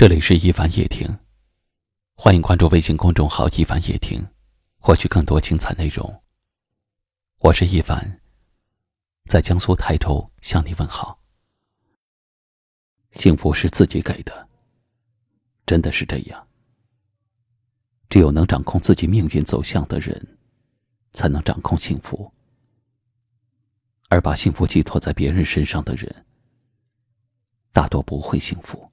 这里是一凡夜听，欢迎关注微信公众号“一凡夜听”，获取更多精彩内容。我是一凡，在江苏泰州向你问好。幸福是自己给的，真的是这样。只有能掌控自己命运走向的人，才能掌控幸福；而把幸福寄托在别人身上的人，大多不会幸福。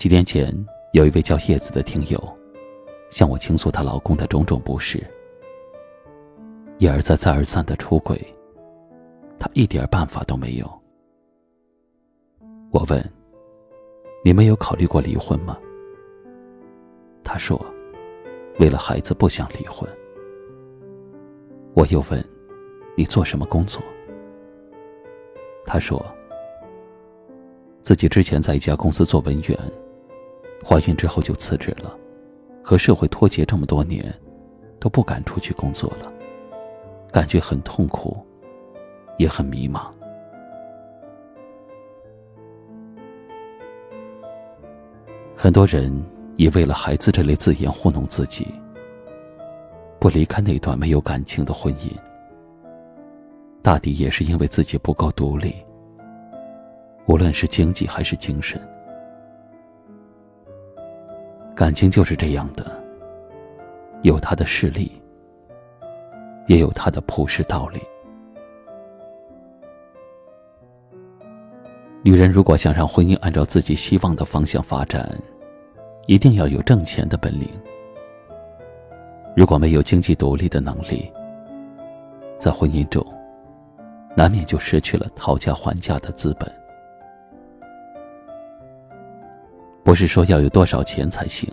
几天前，有一位叫叶子的听友，向我倾诉她老公的种种不是，一而再、再而三的出轨，她一点办法都没有。我问：“你没有考虑过离婚吗？”他说：“为了孩子不想离婚。”我又问：“你做什么工作？”他说：“自己之前在一家公司做文员。”怀孕之后就辞职了，和社会脱节这么多年，都不敢出去工作了，感觉很痛苦，也很迷茫。很多人也为了孩子这类字眼糊弄自己，不离开那段没有感情的婚姻，大抵也是因为自己不够独立，无论是经济还是精神。感情就是这样的，有它的势力，也有它的朴实道理。女人如果想让婚姻按照自己希望的方向发展，一定要有挣钱的本领。如果没有经济独立的能力，在婚姻中，难免就失去了讨价还价的资本。不是说要有多少钱才行，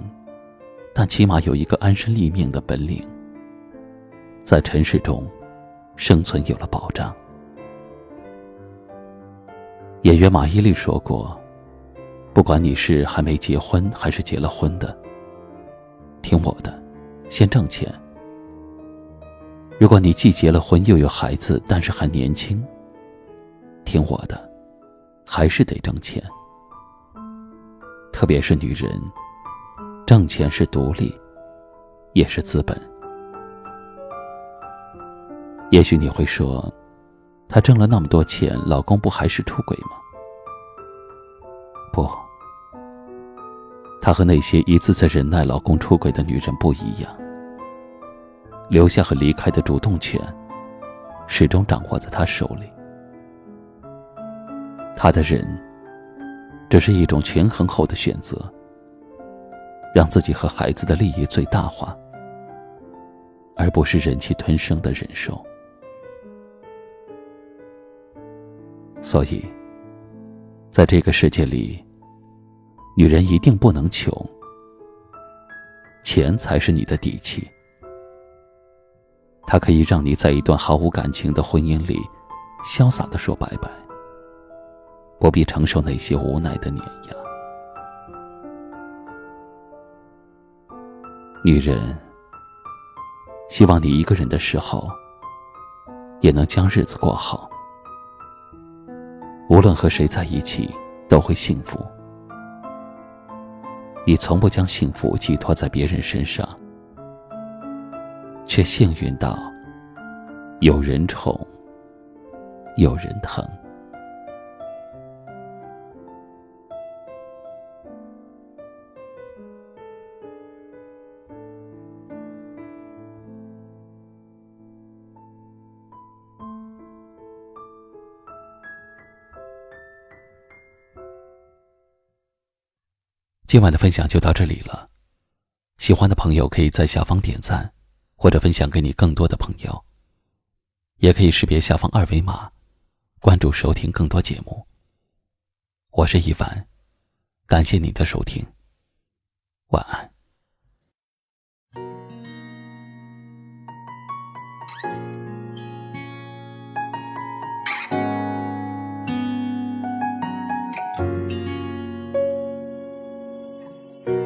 但起码有一个安身立命的本领，在尘世中生存有了保障。演员马伊琍说过：“不管你是还没结婚还是结了婚的，听我的，先挣钱。如果你既结了婚又有孩子，但是还年轻，听我的，还是得挣钱。”特别是女人，挣钱是独立，也是资本。也许你会说，她挣了那么多钱，老公不还是出轨吗？不，她和那些一次次忍耐老公出轨的女人不一样。留下和离开的主动权，始终掌握在她手里。她的人。这是一种权衡后的选择，让自己和孩子的利益最大化，而不是忍气吞声的忍受。所以，在这个世界里，女人一定不能穷，钱才是你的底气。它可以让你在一段毫无感情的婚姻里，潇洒的说拜拜。不必承受那些无奈的碾压。女人，希望你一个人的时候，也能将日子过好。无论和谁在一起，都会幸福。你从不将幸福寄托在别人身上，却幸运到有人宠，有人疼。今晚的分享就到这里了，喜欢的朋友可以在下方点赞，或者分享给你更多的朋友。也可以识别下方二维码，关注收听更多节目。我是一凡，感谢你的收听，晚安。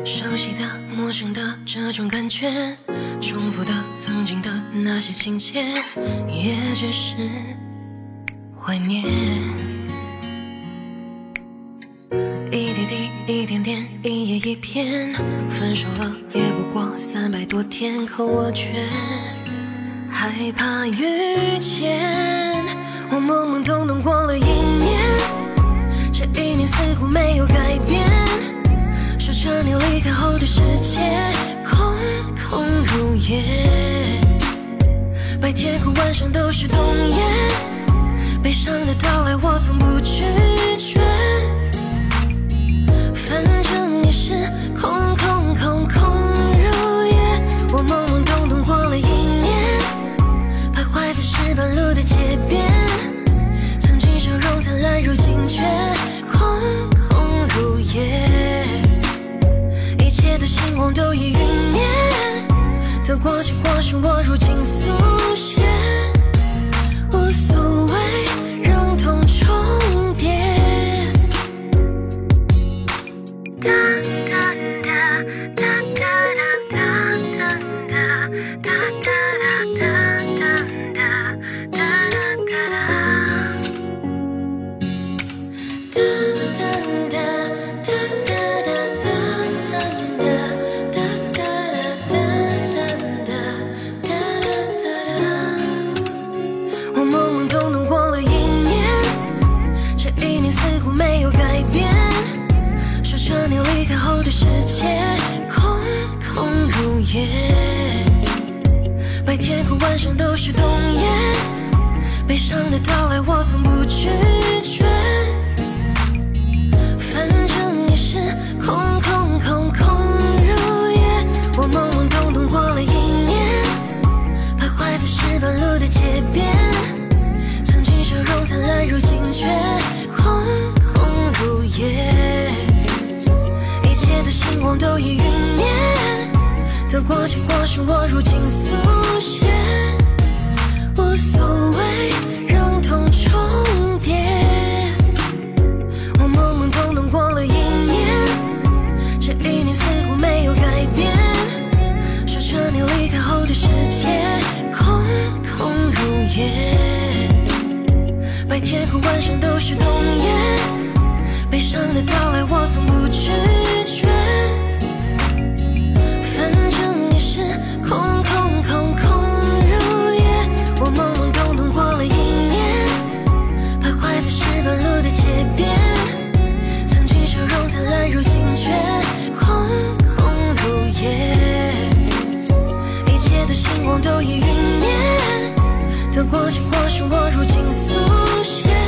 熟悉的、陌生的这种感觉，重复的曾经的那些情节，也只是怀念。一滴滴，一点点，一页一篇，分手了也不过三百多天，可我却害怕遇见。我懵懵懂懂过了一年，这一年似乎没有改变。说着你离开后的世界空空如也，白天和晚上都是冬夜，悲伤的到来我从不拒绝。的星光都已陨灭，得过且过是我如今速写，夜，白天和晚上都是冬夜，悲伤的到来我从不拒绝。反正也是空空空空如也，我懵懵懂懂过了一年，徘徊在石板路的街边，曾经笑容灿烂，如今却空空如也。一切的星光都已陨灭，得过且过是我如今速写，无所谓让痛重叠。我懵懵懂懂过了一年，这一年似乎没有改变。说着你离开后的世界空空如也，白天和晚上都是冬夜。悲伤的到来，我从不拒绝。得过且过是我如今速写